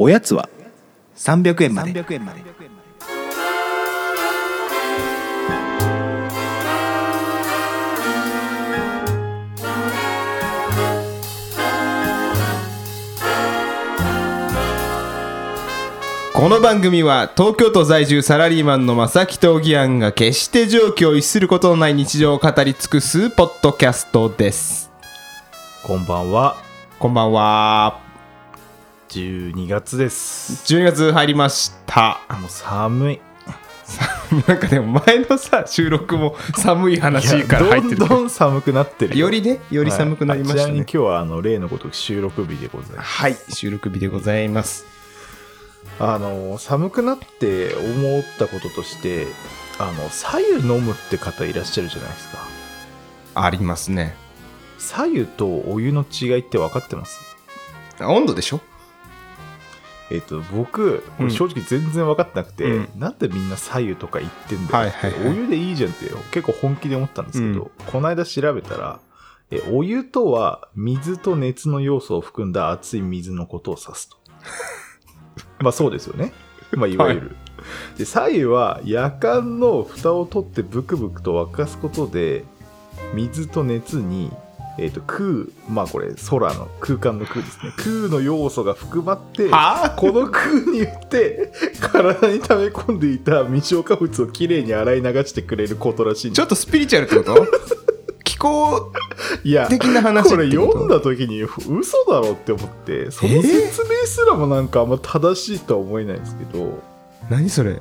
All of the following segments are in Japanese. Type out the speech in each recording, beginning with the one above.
おやつは300円まで。この番組は東京都在住サラリーマンの正木とおぎやんが決して状況を逸することのない日常を語り尽くすポッドキャストです。こんばんは。こんばんは12月です。12月入りました。もう寒い。なんかでも前のさ収録も寒い話から入ってるど。んどん寒くなってるよ。りねより寒くなりましたね。はい。あちなみに今日はあの例のごとく収録日でございます。はい収録日でございます。あの寒くなって思ったこととしてあの左右飲むって方いらっしゃるじゃないですか。ありますね。左右とお湯の違いって分かってます？温度でしょ？えっ、と僕正直全然分かってなくて、うん。なんでみんな左右とか言ってんだよ。って、はいはいはい。お湯でいいじゃんって結構本気で思ったんですけど、この間調べたらえお湯とは水と熱の要素を含んだ熱い水のことを指すと。まあそうですよね。まあいわゆる、で左右は夜間の蓋を取ってブクブクと沸かすことで水と熱にえー、と空まあこれ空の空間の空ですね。空の要素が含まってはこの空によって体に溜め込んでいた未消化物をきれいに洗い流してくれることらしいちょっとスピリチュアルってこと？気候いや的な話これ読んだ時に嘘だろって思ってその説明すらもなんかあんま正しいとは思えないんですけど、何それ？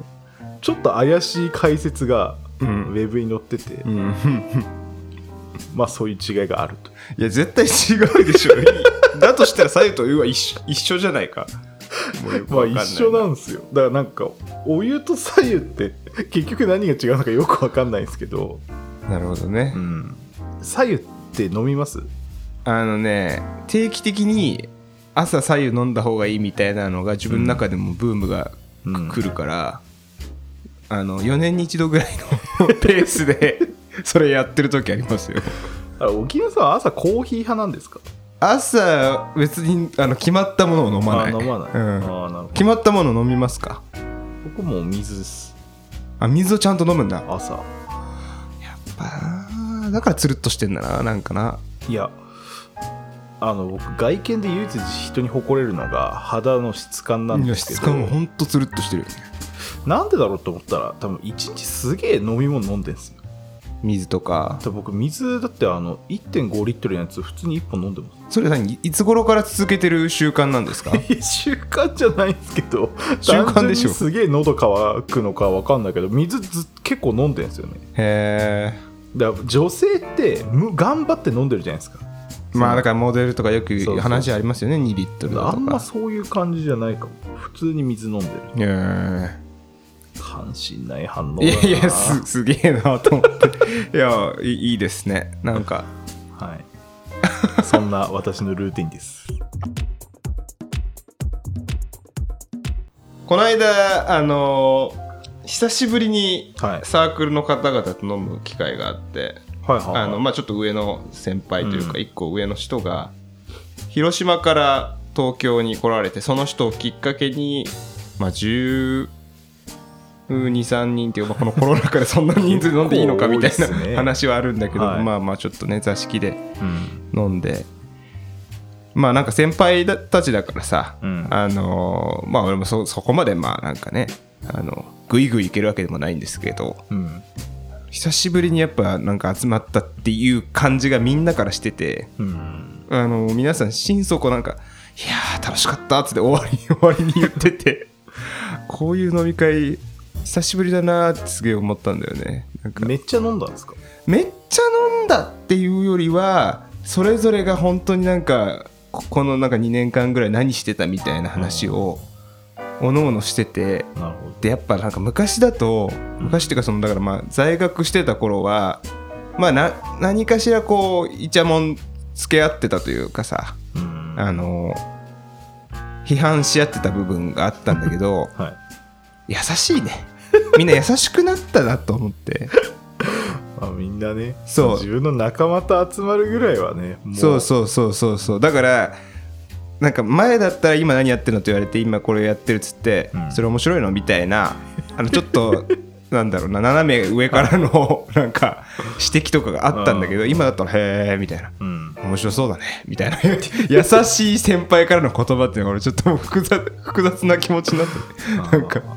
ちょっと怪しい解説がウうん。ェブに載ってて、うんまあそういう違いがあると。いや絶対違うでしょ。だとしたら左右とお湯は一緒一緒じゃないか。もうよくまあわかんない。一緒なんですよ。だからなんかお湯と左右って結局何が違うのかよくわかんないんですけど、なるほどね、うん、左右って飲みます？あのね定期的に朝左右飲んだ方がいいみたいなのが自分の中でもブームがうん。来るから、あの4年に一度ぐらいのペースでそれやってる時ありますよ。あ沖縄さんは朝コーヒー派なんですか？朝別にあの決まったものを飲まない。あ飲まない、うん、あなるほど。決まったもの飲みますか？僕も水です。あ水をちゃんと飲むんだ。朝。あーだからつるっとしてんだななんかな。いやあの僕外見で唯一人に誇れるのが肌の質感なんですけど。質感もほんとつるっとしてるなんでだろうと思ったら多分一日すげえ飲み物飲んでんすよ水とか。だ僕水だってあの1.5リットルのやつ普通に1本飲んでます。それ何？いつ頃から続けてる習慣なんですか？習慣じゃないんですけど 習慣でしょ。すげえ喉乾くのか分かんないけど水ず結構飲んでんですよね。へえだ女性ってむ頑張って飲んでるじゃないですか。まあだからモデルとかよく話ありますよね2リットルだあんまとかそういう感じじゃないかも。普通に水飲んでる。へ関心ない反応いやいやすすげえなと思って。いやいいですね。なんか。はい。そんな私のルーティンです。この間あのー久しぶりにはい。サークルの方々と飲む機会があって、はいはい、はい、あのまあ、ちょっと上の先輩というかうん。1個上の人が広島から東京に来られてその人をきっかけに、まあ、12、3人っていう、まあこのコロナ禍でそんな人数飲んでいいのかみたい結構多いっすね。な話はあるんだけど、はい。まあまあちょっとね座敷でうん。飲んで。まあなんか先輩たちだからさ、うん。あのーまあ俺もそそこまでまあなんかねあのグイグイいけるわけでもないんですけどうん。久しぶりにやっぱなんか集まったっていう感じがみんなからしててうん。あの皆さん心底なんか「いやー楽しかった」っつって終わり終わりに言っててこういう飲み会久しぶりだなーってすげえ思ったんだよね。なんか。めっちゃ飲んだんですか？めっちゃ飲んだっていうよりはそれぞれが本当になんかここのなんか2年間ぐらい何してたみたいな話をおのおのしててでやっぱなんか昔だと昔っていうかそのだからまあ在学してた頃はまあな何かしらこうイチャモンつけ合ってたというかさうん。あの批判し合ってた部分があったんだけどはい優しいね。みんな優しくなったなと思って。ま あ、みんなね。そう。自分の仲間と集まるぐらいはねそうそうそうそうそう。だからなんか前だったら今何やってるのって言われて今これやってるっつって、うん。それ面白いのみたいなあのちょっと なんだろうな斜め上からの なんか指摘とかがあったんだけど今だったらへえみたいな。うん。面白そうだねみたいな。優しい先輩からの言葉っていうのが俺ちょっと複雑複雑な気持ちになって。なんかまあ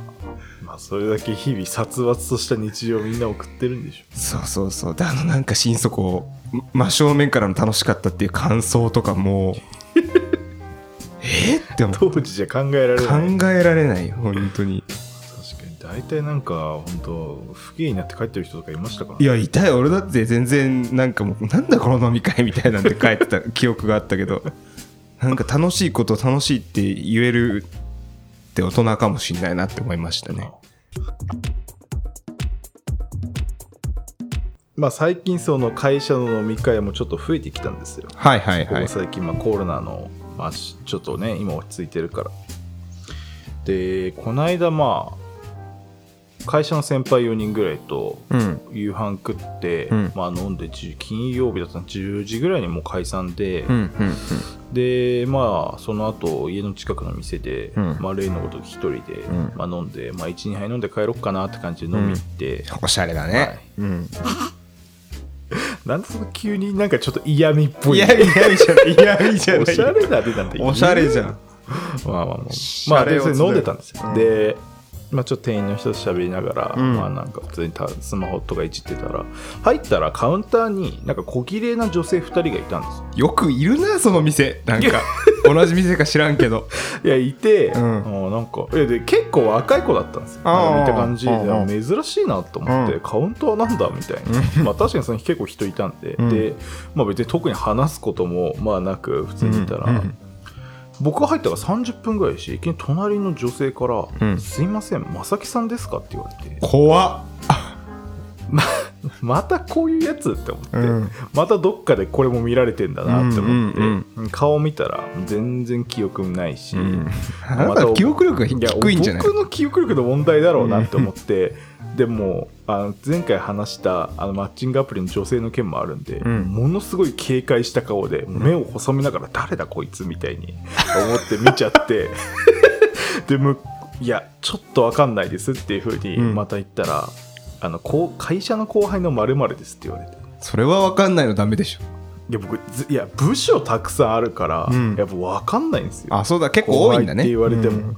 それだけ日々殺伐とした日常をみんな送ってるんでしょ。そうそうそう。であのなんか心底真正面からの楽しかったっていう感想とかも えーって思う当時じゃ考えられ考ない。えられないよ本当に。確かに。大体なんか本当不敬になって帰ってる人とかいましたからいや痛い俺だって全然なんかもうなんだこの飲み会みたいなんで 帰ってた記憶があったけど。なんか楽しいことを楽しいって言えるって大人かもしれないなって思いましたねまあ最近その会社の飲み会もちょっと増えてきたんですよ。はいはいはい。最近、まあ、コロナの、まあ、しちょっとね今落ち着いてるから。でこの間まあ会社の先輩4人ぐらいとうん。夕飯食って、うん。まあ飲んで10金曜日だったの。10時ぐらいにもう解散で、うんうんでまあその後家の近くの店で、うん。まあ、例のごとく一人で、うん。まあ、飲んで、まあ、12杯飲んで帰ろっかなって感じで飲み行って、おしゃれだね、はい。うん。なんでその急になんかちょっと嫌味っぽいいやいやいやじゃないいやいやじゃない。おしゃれだねなんて言うおしゃれじゃん。まあまあまあ。しまあでそれ飲んでたんですよ、うん。でまあ、ちょっと店員の人と喋りながら、うん。まあなんか普通にたスマホとかいじってたら入ったらカウンターになんか小綺麗な女性2人がいたんですよ。よくいるなその店。なんか 同じ店か知らんけど。いやいて、ん。あーなんかいやで結構若い子だったんですよ。見た感じでうんうん珍しいなと思って、うん。カウンターなんだみたいな、まあ確かにその日結構人いたんで、うん。で、まあ、別に特に話すこともまあなく普通にいたら、うんうん僕が入ったから30分ぐらいしいきなり隣の女性から「うん。すいません正木さんですか?」って言われて。怖っ。またこういうやつって思って、うん。またどっかでこれも見られてんだなって思って、うん顔見たら全然記憶ないし、うん。あなた 記憶力が低いんじゃない？僕の記憶力の問題だろうなって思って、でもあの前回話したあのマッチングアプリの女性の件もあるんで、うん。ものすごい警戒した顔で目を細めながら誰だこいつみたいに思って見ちゃって でむいやちょっとわかんないですっていうふうにうん。また言ったら、あのこう会社の後輩の〇〇ですって言われて。それは分かんないのダメでしょ。いや僕ずいや部署たくさんあるから、うん。やっぱ分かんないんですよ。あそうだ結構多いんだね。って言われても、うん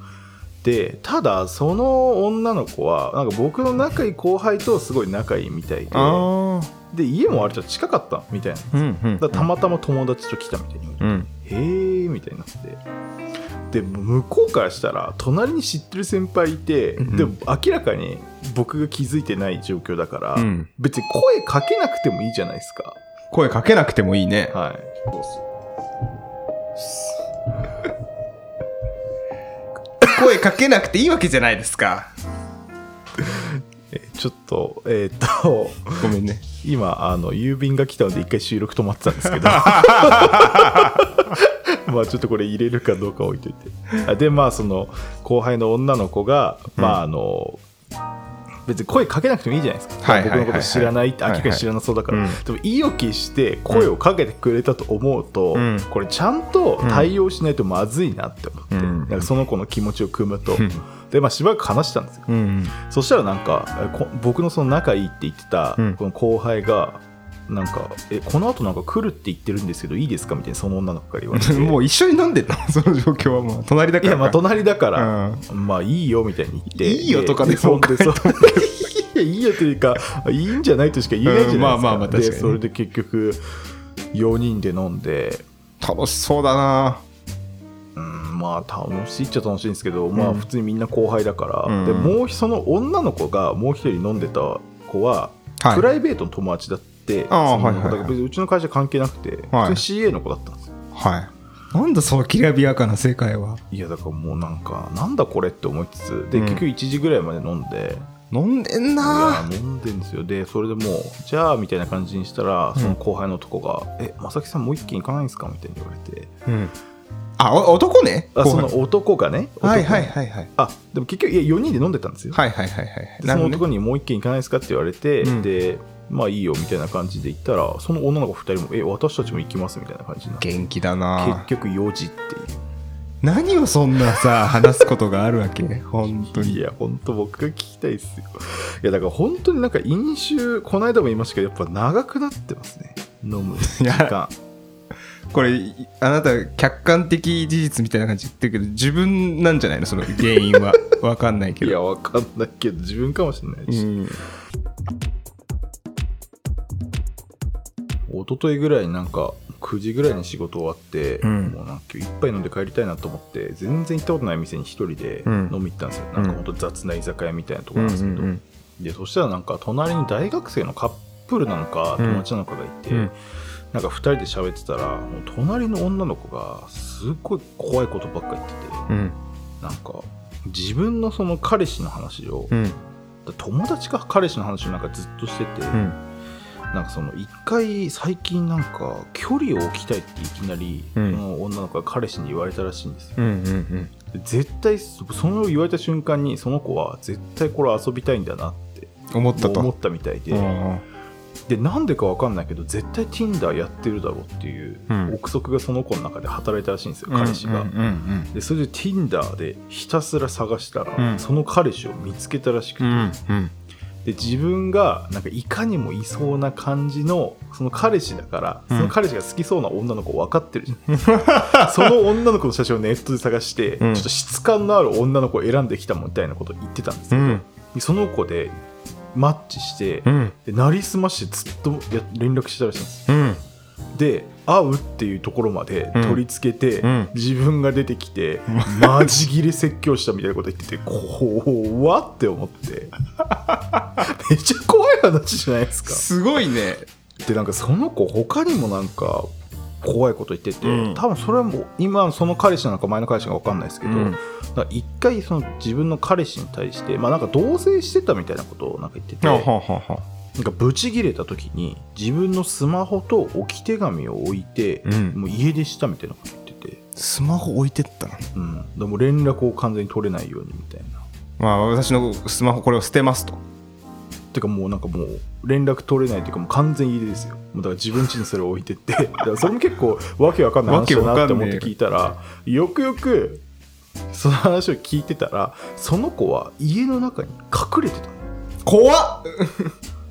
でただその女の子はなんか僕の仲いい後輩とすごい仲いいみたいであで家も割と近かったみたいな。あうんうん。だたまたま友達と来たみたいに、うん。へえみたいになって。で向こうからしたら隣に知ってる先輩いて、うんでも明らかに僕が気づいてない状況だから、うん。別に声かけなくてもいいじゃないですか。声かけなくてもいいね。はい声かけなくていいわけじゃないですか。えちょっとえーっとごめんね。今あの郵便が来たので一回収録止まってたんですけど。まあちょっとこれ入れるかどうか置いといて。あでまあその後輩の女の子が、まああの別に声かけなくてもいいじゃないですか、僕のこと知らないって明らかに知らなそうだから、うん。でも意を決して声をかけてくれたと思うと、うん。これちゃんと対応しないとまずいなって思って、うん。なんかその子の気持ちを汲むと、ん。でまあしばらく話したんですよ。うんそしたらなんか僕のその仲いいって言ってたうん。この後輩がなんかえこの後なんか来るって言ってるんですけどいいですか？みたいなその女の子から言われて。もう一緒に飲んでんの その状況はもう隣だから。いやまあ隣だから、うまあいいよみたいに言って。いいよとかでそうそうでそう いやいいよというかいいんじゃないとしか言えないじゃないですか、うん。まあまあまあ確かにでそれで結局4人で飲んで。楽しそうだな。うんまあ楽しいっちゃ楽しいんですけど、まあ普通にみんな後輩だから、うん。でもうその女の子がもう一人飲んでた子は、はい。プライベートの友達だってあはいはいはい。別にうちの会社関係なくて、はい。普通に CA の子だったんですよ。はい。なんだそのきらびやかな世界は。いやだからもうなんかなんだこれって思いつつで、うん。結局1時ぐらいまで飲んで。飲んでんいなや飲んでんですよ。でそれでもうじゃあみたいな感じにしたらその後輩の男が「え正木さんもう一軒行かないんですか?」みたいに言われて。うん。あお男ね？あその男がねはいはい男はいはい。あでも結局いや4人で飲んでたんですよ。はいはいはいはい。でその男にもう一軒行かないですかって言われて、うん。でまあいいよみたいな感じで言ったらその女の子2人もえ私たちも行きますみたいな感じになって元気だな結局4時っていう何をそんなさ話すことがあるわけ？本当にいや、本当僕が聞きたいっすよ。いや、だから本当になんか飲酒、この間も言いましたけど、やっぱ長くなってますね。飲む時間。これいあなた客観的事実みたいな感じで言ってるけど自分なんじゃないの？その原因は わかんないけどいや、わかんないけど、自分かもしれないし。うん一昨日ぐらいになんか、9時ぐらいに仕事終わって、うん。もうなんか今日一杯飲んで帰りたいなと思って、全然行ったことない店に一人でうん。飲み行ったんですよ。んなんか本当雑な居酒屋みたいなとこなんですけど。んで、そしたらなんか隣に大学生のカップルなのか、うん。友達なのかがいて、うん。なんか2人で喋ってたら、もう隣の女の子がすっごい怖いことばっか言ってて、うん。なんか自分のその彼氏の話を、うん。友達か彼氏の話をなんかずっとしてて、うんなんかその一回最近なんか距離を置きたいっていきなり、うん。その女の子が彼氏に言われたらしいんですよ。うんうんで絶対その言われた瞬間にその子は絶対これ遊びたいんだなって思ったと。思ったみたいで、うんでなんでかわかんないけど絶対 Tinder やってるだろうっていううん。憶測がその子の中で働いたらしいんですよ、彼氏が。うんうん。でそれで Tinder でひたすら探したら、うん。その彼氏を見つけたらしくて、うんうんで自分がなんかいかにもいそうな感じのその彼氏だから、うん。その彼氏が好きそうな女の子分かってるじゃん。その女の子の写真をネットで探して、うん。ちょっと質感のある女の子を選んできたみたいなことを言ってたんですけど、うん。でその子でマッチして、うん。でなりすましてずっとや連絡してたらしいんですうん。で会うっていうところまで取り付けて、うん。自分が出てきて、マジギレ説教したみたいなこと言ってて怖って思って。めっちゃ怖い話じゃないですか。すごいね。でなんかその子他にもなんか怖いこと言ってて、うん。多分それはもう今その彼氏なのか前の彼氏なのか分かんないですけど、うん。一回その自分の彼氏に対してまあなんか同棲してたみたいなことをなんか言っててははははなんかブチギレた時に自分のスマホと置き手紙を置いて、うん。もう家出したみたいなこと言ってて、スマホ置いてったの？うん、でも連絡を完全に取れないようにみたいな。まあ私のスマホこれを捨てますと。てかもうなんかもう連絡取れないっていうかもう完全家出ですよ。もうだから自分家にそれを置いてって。だからそれも結構わけわかんない話だなって思って聞いたらよくよくその話を聞いてたらその子は家の中に隠れてたの。怖っ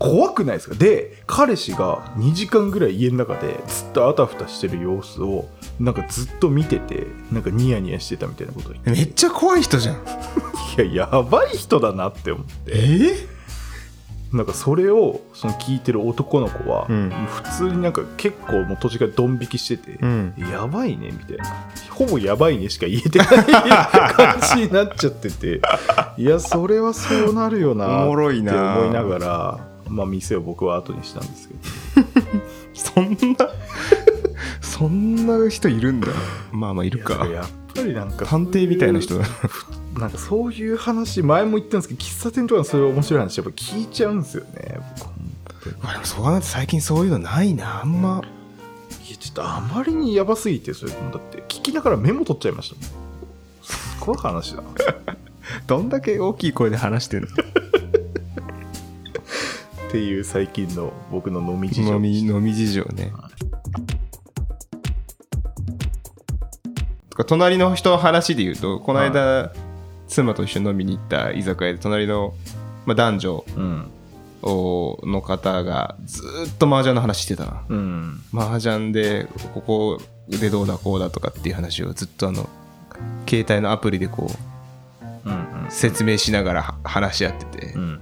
怖くないですか？で彼氏が2時間ぐらい家の中でずっとあたふたしてる様子をなんかずっと見ててなんかニヤニヤしてたみたいなことめっちゃ怖い人じゃん。いややばい人だなって思って。え？なんかそれをその聞いてる男の子は、うん。普通になんか結構もう途中からドン引きしてて、うん。やばいねみたいな。ほぼやばいねしか言えてない感じになっちゃってて。いやそれはそうなるよなおもろいなって思いな。がらまあ店を僕は後にしたんですけど。そんな そんな人いるんだ。まあまあいるか。いややっぱりなんか探偵みたいな人だ。なんかそういう話前も言ったんですけど喫茶店とかのそういう面白い話やっぱ聞いちゃうんですよね僕まあでもそう考えて最近そういうのないなあんま。いやちょっとあまりにやばすぎてそれだって聞きながらメモ取っちゃいましたもん。すごい話だな。どんだけ大きい声で話してんの？っていう最近の僕の飲み事情。飲み飲み事情ね。とか隣の人の話で言うとこの間、妻と一緒に飲みに行った居酒屋で隣の、まあ、男女うん。の方がずーっと麻雀の話してたなうん。麻雀でここでどうだこうだとかっていう話をずっとあの携帯のアプリでこううん。説明しながらは話し合ってて、うん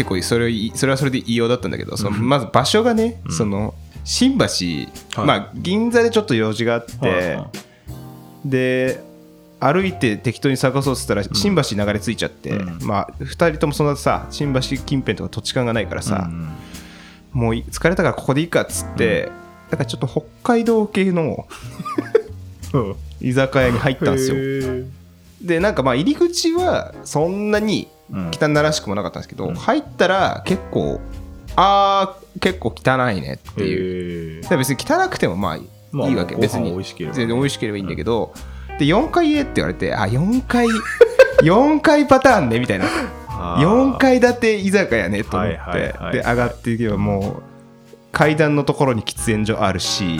結構それいそれはそれで異様だったんだけどそのまず場所がね、うん。その新橋、はい。まあ銀座でちょっと用事があって、はいはい。で歩いて適当に探そうっつったら新橋に流れ着いちゃって、うん。まあ2人ともそんなさ新橋近辺とか土地勘がないからさう、んもうい疲れたからここでいいかっつって、だからちょっと北海道系の うん。居酒屋に入ったんですよ。でなんかまあ入り口はそんなにうん汚らしくもなかったんですけど、うん。入ったら結構あー結構汚いねっていう。別に汚くてもまあいまあいわけ、ご飯別に。美味しければ。ね全然美味しければいいんだけど、で4階へって言われてあ4階 4階パターンねみたいな。あー。4階建て居酒屋ねと思って、で上がっていけばもう階段のところに喫煙所あるし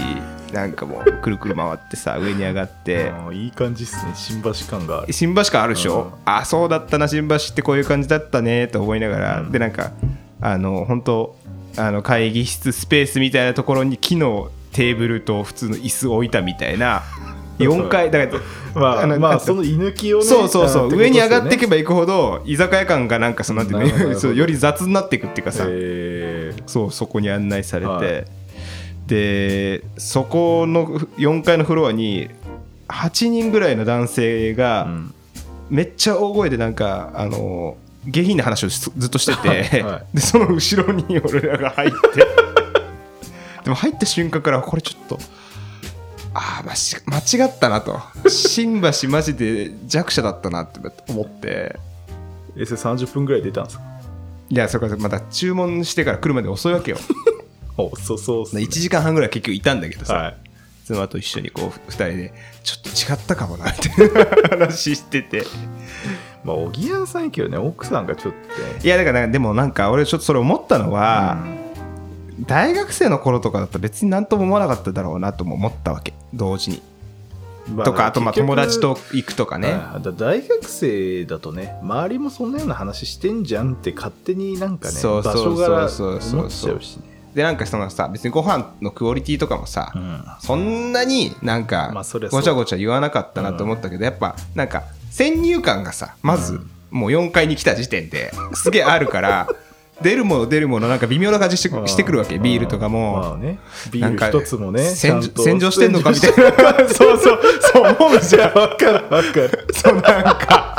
なんかもうくるくる回ってさ上に上がって。いい感じっすね。新橋感がある。新橋感あるでしょ、うん。あそうだったな新橋ってこういう感じだったねと思いながら、うん。でなんかあの本当あの会議室スペースみたいなところに木のテーブルと普通の椅子を置いたみたいな。4階だからまあまあその居抜きをねそうそうそう、あの上に上がっていけばばいくほど居酒屋感がなんかその なんていうのより雑になっていくっていうかさ、えー。そうそこに案内されて、はいでそこの4階のフロアに8人ぐらいの男性がうん。めっちゃ大声でなんかあの下品な話をずずっとしてて、はでその後ろに俺らが入って。でも入った瞬間からこれちょっとああ間違ったなと。新橋マジで弱者だったなって思って。えそれ30分ぐらい出たんですか？いやそれからまだ注文してから来るまで遅いわけよおそうそうっすね。1時間半ぐらい結局いたんだけどさ、はい。妻と一緒にこう2人でちょっと違ったかもなみたいな。話してて。まあおぎやんさんやけどね奥さんがちょっとね。いやだからでもなんか俺ちょっとそれ思ったのは、大学生の頃とかだったら別になんとも思わなかっただろうなとも思ったわけ。同時に、まとかあとまあ友達と行くとかね、大学生だとね周りもそんなような話してんじゃんって勝手になんかねそうそう場所柄そうそう。そう思っちゃうしねでなんかそのさ別にご飯のクオリティとかもさ、うん。そんなになんかごちゃごちゃ言わなかったなと思ったけど、やっぱなんか先入観がさまずもう4階に来た時点ですげえあるから 出るもの出るものなんか微妙な感じしてうんしてくるわけビールとかも、まあね。ビーなんかル一つもね洗浄してんのかみたいな。そうそうそう思うじゃんわかるわかる。そうなんか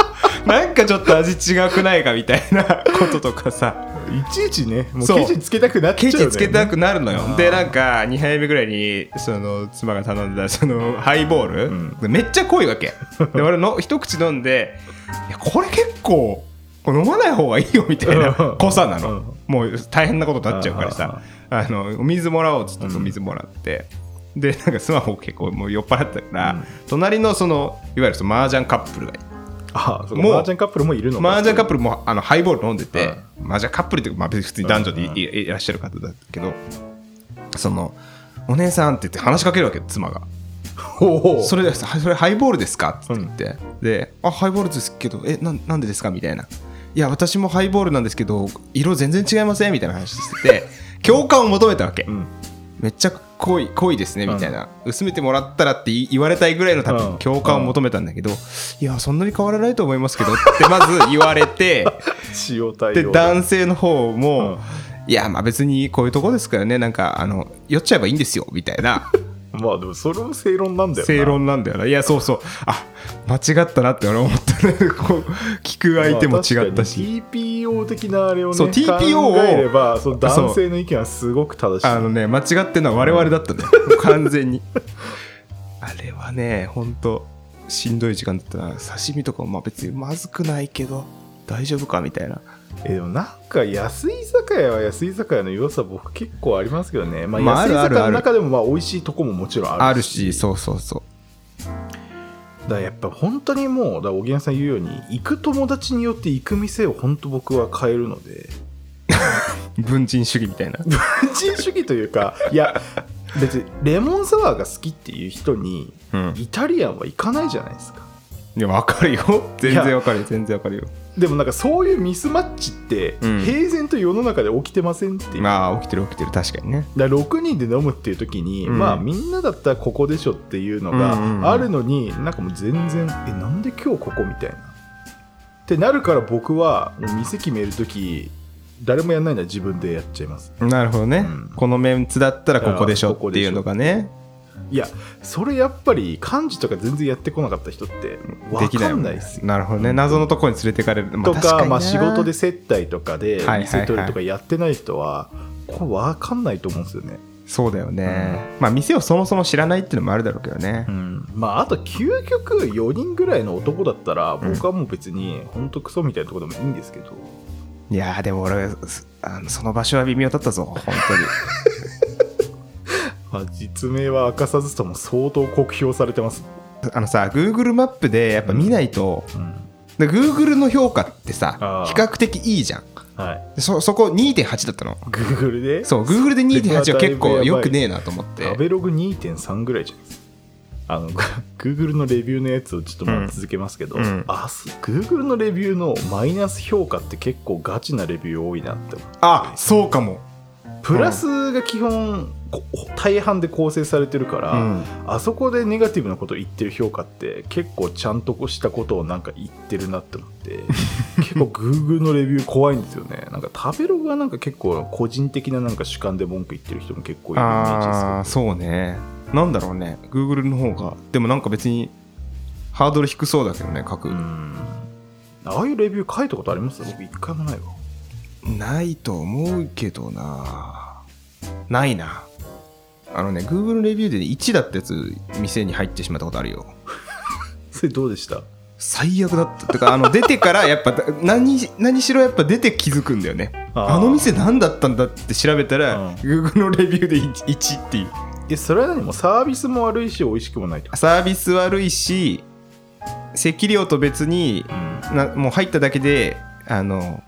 なんかちょっと味違くないかみたいな こととかさ。いちいちねもうそう。生地つけたくなっちゃケうよね。チつけたくなるのよ。でなんか2杯目ぐらいにその妻が頼んだそのハイボール、うん。めっちゃ濃いわけ。で俺の一口飲んでいやこれ結構飲まない方がいいよみたいなうん。濃さなの、うん。もう大変なことになっちゃうからさ。あのお水もらおうっつってお水もらって、でなんかスマホ結構もう酔っ払ったから、うん。隣のそのいわゆるその麻雀カップルがいあそうかもうマージャンカップルもいるのか。麻雀カップルもあのハイボール飲んでて、はい麻雀カップルってまあ、別に普通に男女でい,、うん。いいらっしゃる方だけどそのお姉さんって言って話しかけるわけ妻が。ほうそれでそれハイボールですか？って言って、であハイボールですけどえななんでですか？みたいな。いや私もハイボールなんですけど色全然違いません？みたいな話してて共感を求めたわけ、うんめっちゃ濃い濃いですねみたいな、薄めてもらったらって言われたいぐらいの多うん。分共感を求めたんだけど、いやそんなに変わらないと思いますけどってまず言われて で男性の方も、うん。いやまあ別にこういうとこですからねなんかあの酔っちゃえばいいんですよみたいなまあでもそれも正論なんだよな。正論なんだよな。いやそうそう。あ間違ったなって俺思ったね。こう聞く相手も違ったし、まあ TPO 的なあれをねそう TPO を考えればその男性の意見はすごく正しい。あのね間違ってるのは我々だったね、完全に。あれはねほんとしんどい時間だったな。刺身とかもまあ別にまずくないけど大丈夫かみたいなえでもなんか安い居酒屋は安い居酒屋の良さ僕結構ありますけどね、まあ、まあ安い居酒屋の中でもまあ美味しいとこももちろんあるあるしそうそうそだからやっぱ本当にもうだ小木さん言うように行く友達によって行く店を本当僕は変えるので。う 文人主義みたいな。文人主義というかいや別にレモンサワーが好きっていう人にうん。イタリアンは行かないじゃないですか。いや分かるよ。全然分かるよ全然分かるよでもなんかそういうミスマッチってうん。平然と世の中で起きてませんっていう、まあ起きてる起きてる。確かにね。だから6人で飲むっていう時に、うん。まあみんなだったらここでしょっていうのうんうんうん。があるのに、なんかもう全然えなんで今日ここみたいな。ってなるから僕は店決める時誰もやんないのは自分でやっちゃいます。なるほどね、うん。このメンツだったらここでしょあここでしょっていうのがねいやそれやっぱり漢字とか全然やってこなかった人ってで分かきないもんないですよ。なるほどね。謎のところに連れてかれる、まあとかまあ、仕事で接待とかで店取るとかやってない人はこれ分かんないと思うんですよね、そうだよね、まあ店をそもそも知らないっていうのもあるだろうけどね、うん、まああと究極4人ぐらいの男だったらうん。僕はもう別に本当クソみたいなところでもいいんですけど、いやーでも俺すあのその場所は微妙だったぞ本当に まあ、実名は明かさずとも相当酷評されてます、あのさ Google マップでやっぱ見ないと、うん。で Google の評価ってさ比較的いいじゃん。はい。でそそこ2.8だったの。Google で？そう Google で2.8は結構よくねえなと思って。食べログ2.3ぐらいじゃないですか。あの、Google のレビューのやつをちょっとまあうん続けますけど、うん。あ、す Google のレビューのマイナス評価って結構ガチなレビュー多いなって。あそうかも。プラスが基本、こ大半で構成されてるから、うん。あそこでネガティブなことを言ってる評価って結構ちゃんとしたことをなんか言ってるなって思って 結構 Google のレビュー怖いんですよね。なんか食べログはなんか結構個人的ななんか主観で文句言ってる人も結構いるイメージですけど。ああそうね。なんだろうね。Google の方がでもなんか別にハードル低そうだけどね書く、うん。ああいうレビュー書いたことあります？僕一回もないわ。ないと思うけどな。ないなあのね Google レビューで1だったやつ店に入ってしまったことあるよ。それどうでした？最悪だった。てかあの出てからやっぱ 何何しろやっぱ出て気づくんだよね。あの店何だったんだって調べたら、うん。Google のレビューで 1, 1っていう。えそれは何もサービスも悪いし美味しくもないサービス悪いし席料と別にうん。なもう入っただけであの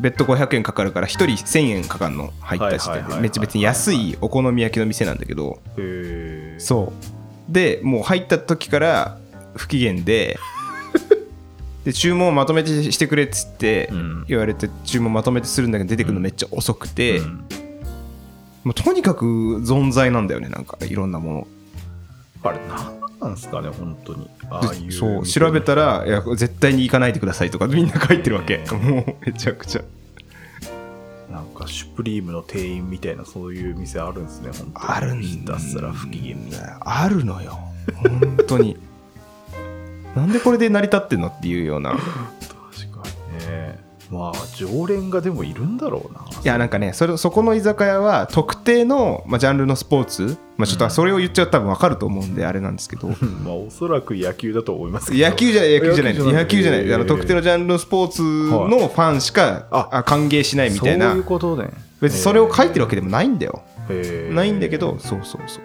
別途500円かかるから1人1000円かかるの入った時点でめっちゃ別に安いお好み焼きの店なんだけど。そう。でもう入った時から不機嫌で で注文をまとめてしてくれっつってうん。言われて注文まとめてするんだけど出てくるのめっちゃ遅くて、うん。もうとにかく存在なんだよねなんかいろんなもの。あれ何なんですかね本当に。ああいうそう調べたらいや絶対に行かないでくださいとか みんな書いてるわけ。もうめちゃくちゃ。なんかシュプリームの店員みたいなそういう店あるんですね本当に。あるんひたすら不機嫌みたいなあるのよ。本当に。なんでこれで成り立ってんのっていうような。い確かにねまあ常連がでもいるんだろうな。いやなんかねそれそこの居酒屋は特定の、まあ、ジャンルのスポーツ、まあ、ちょっとそれを言っちゃうと多分分かると思うんであれなんですけど。まあおそらく野球だと思いますけど。野球じゃ野球じゃない野球じゃない。野球じゃない。あの特定のジャンルのスポーツのファンしか、ああ。歓迎しないみたいな。そういうことね。別にそれを書いてるわけでもないんだよ。へー。ないんだけどそうそうそう。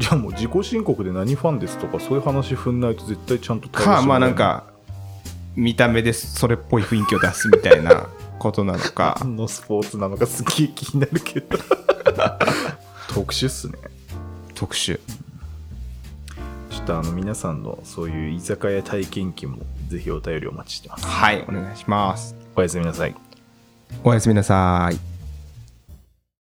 じゃあもう自己申告で何ファンですとかそういう話踏んないと絶対ちゃんと対応かまあなんか見た目でそれっぽい雰囲気を出すみたいなことなのか。何のスポーツなのかすげえ気になるけど。特殊っすね。特殊。ちょっとあの皆さんのそういう居酒屋体験記もぜひお便りお待ちしてます。はいお願いします。おやすみなさい。おやすみなさい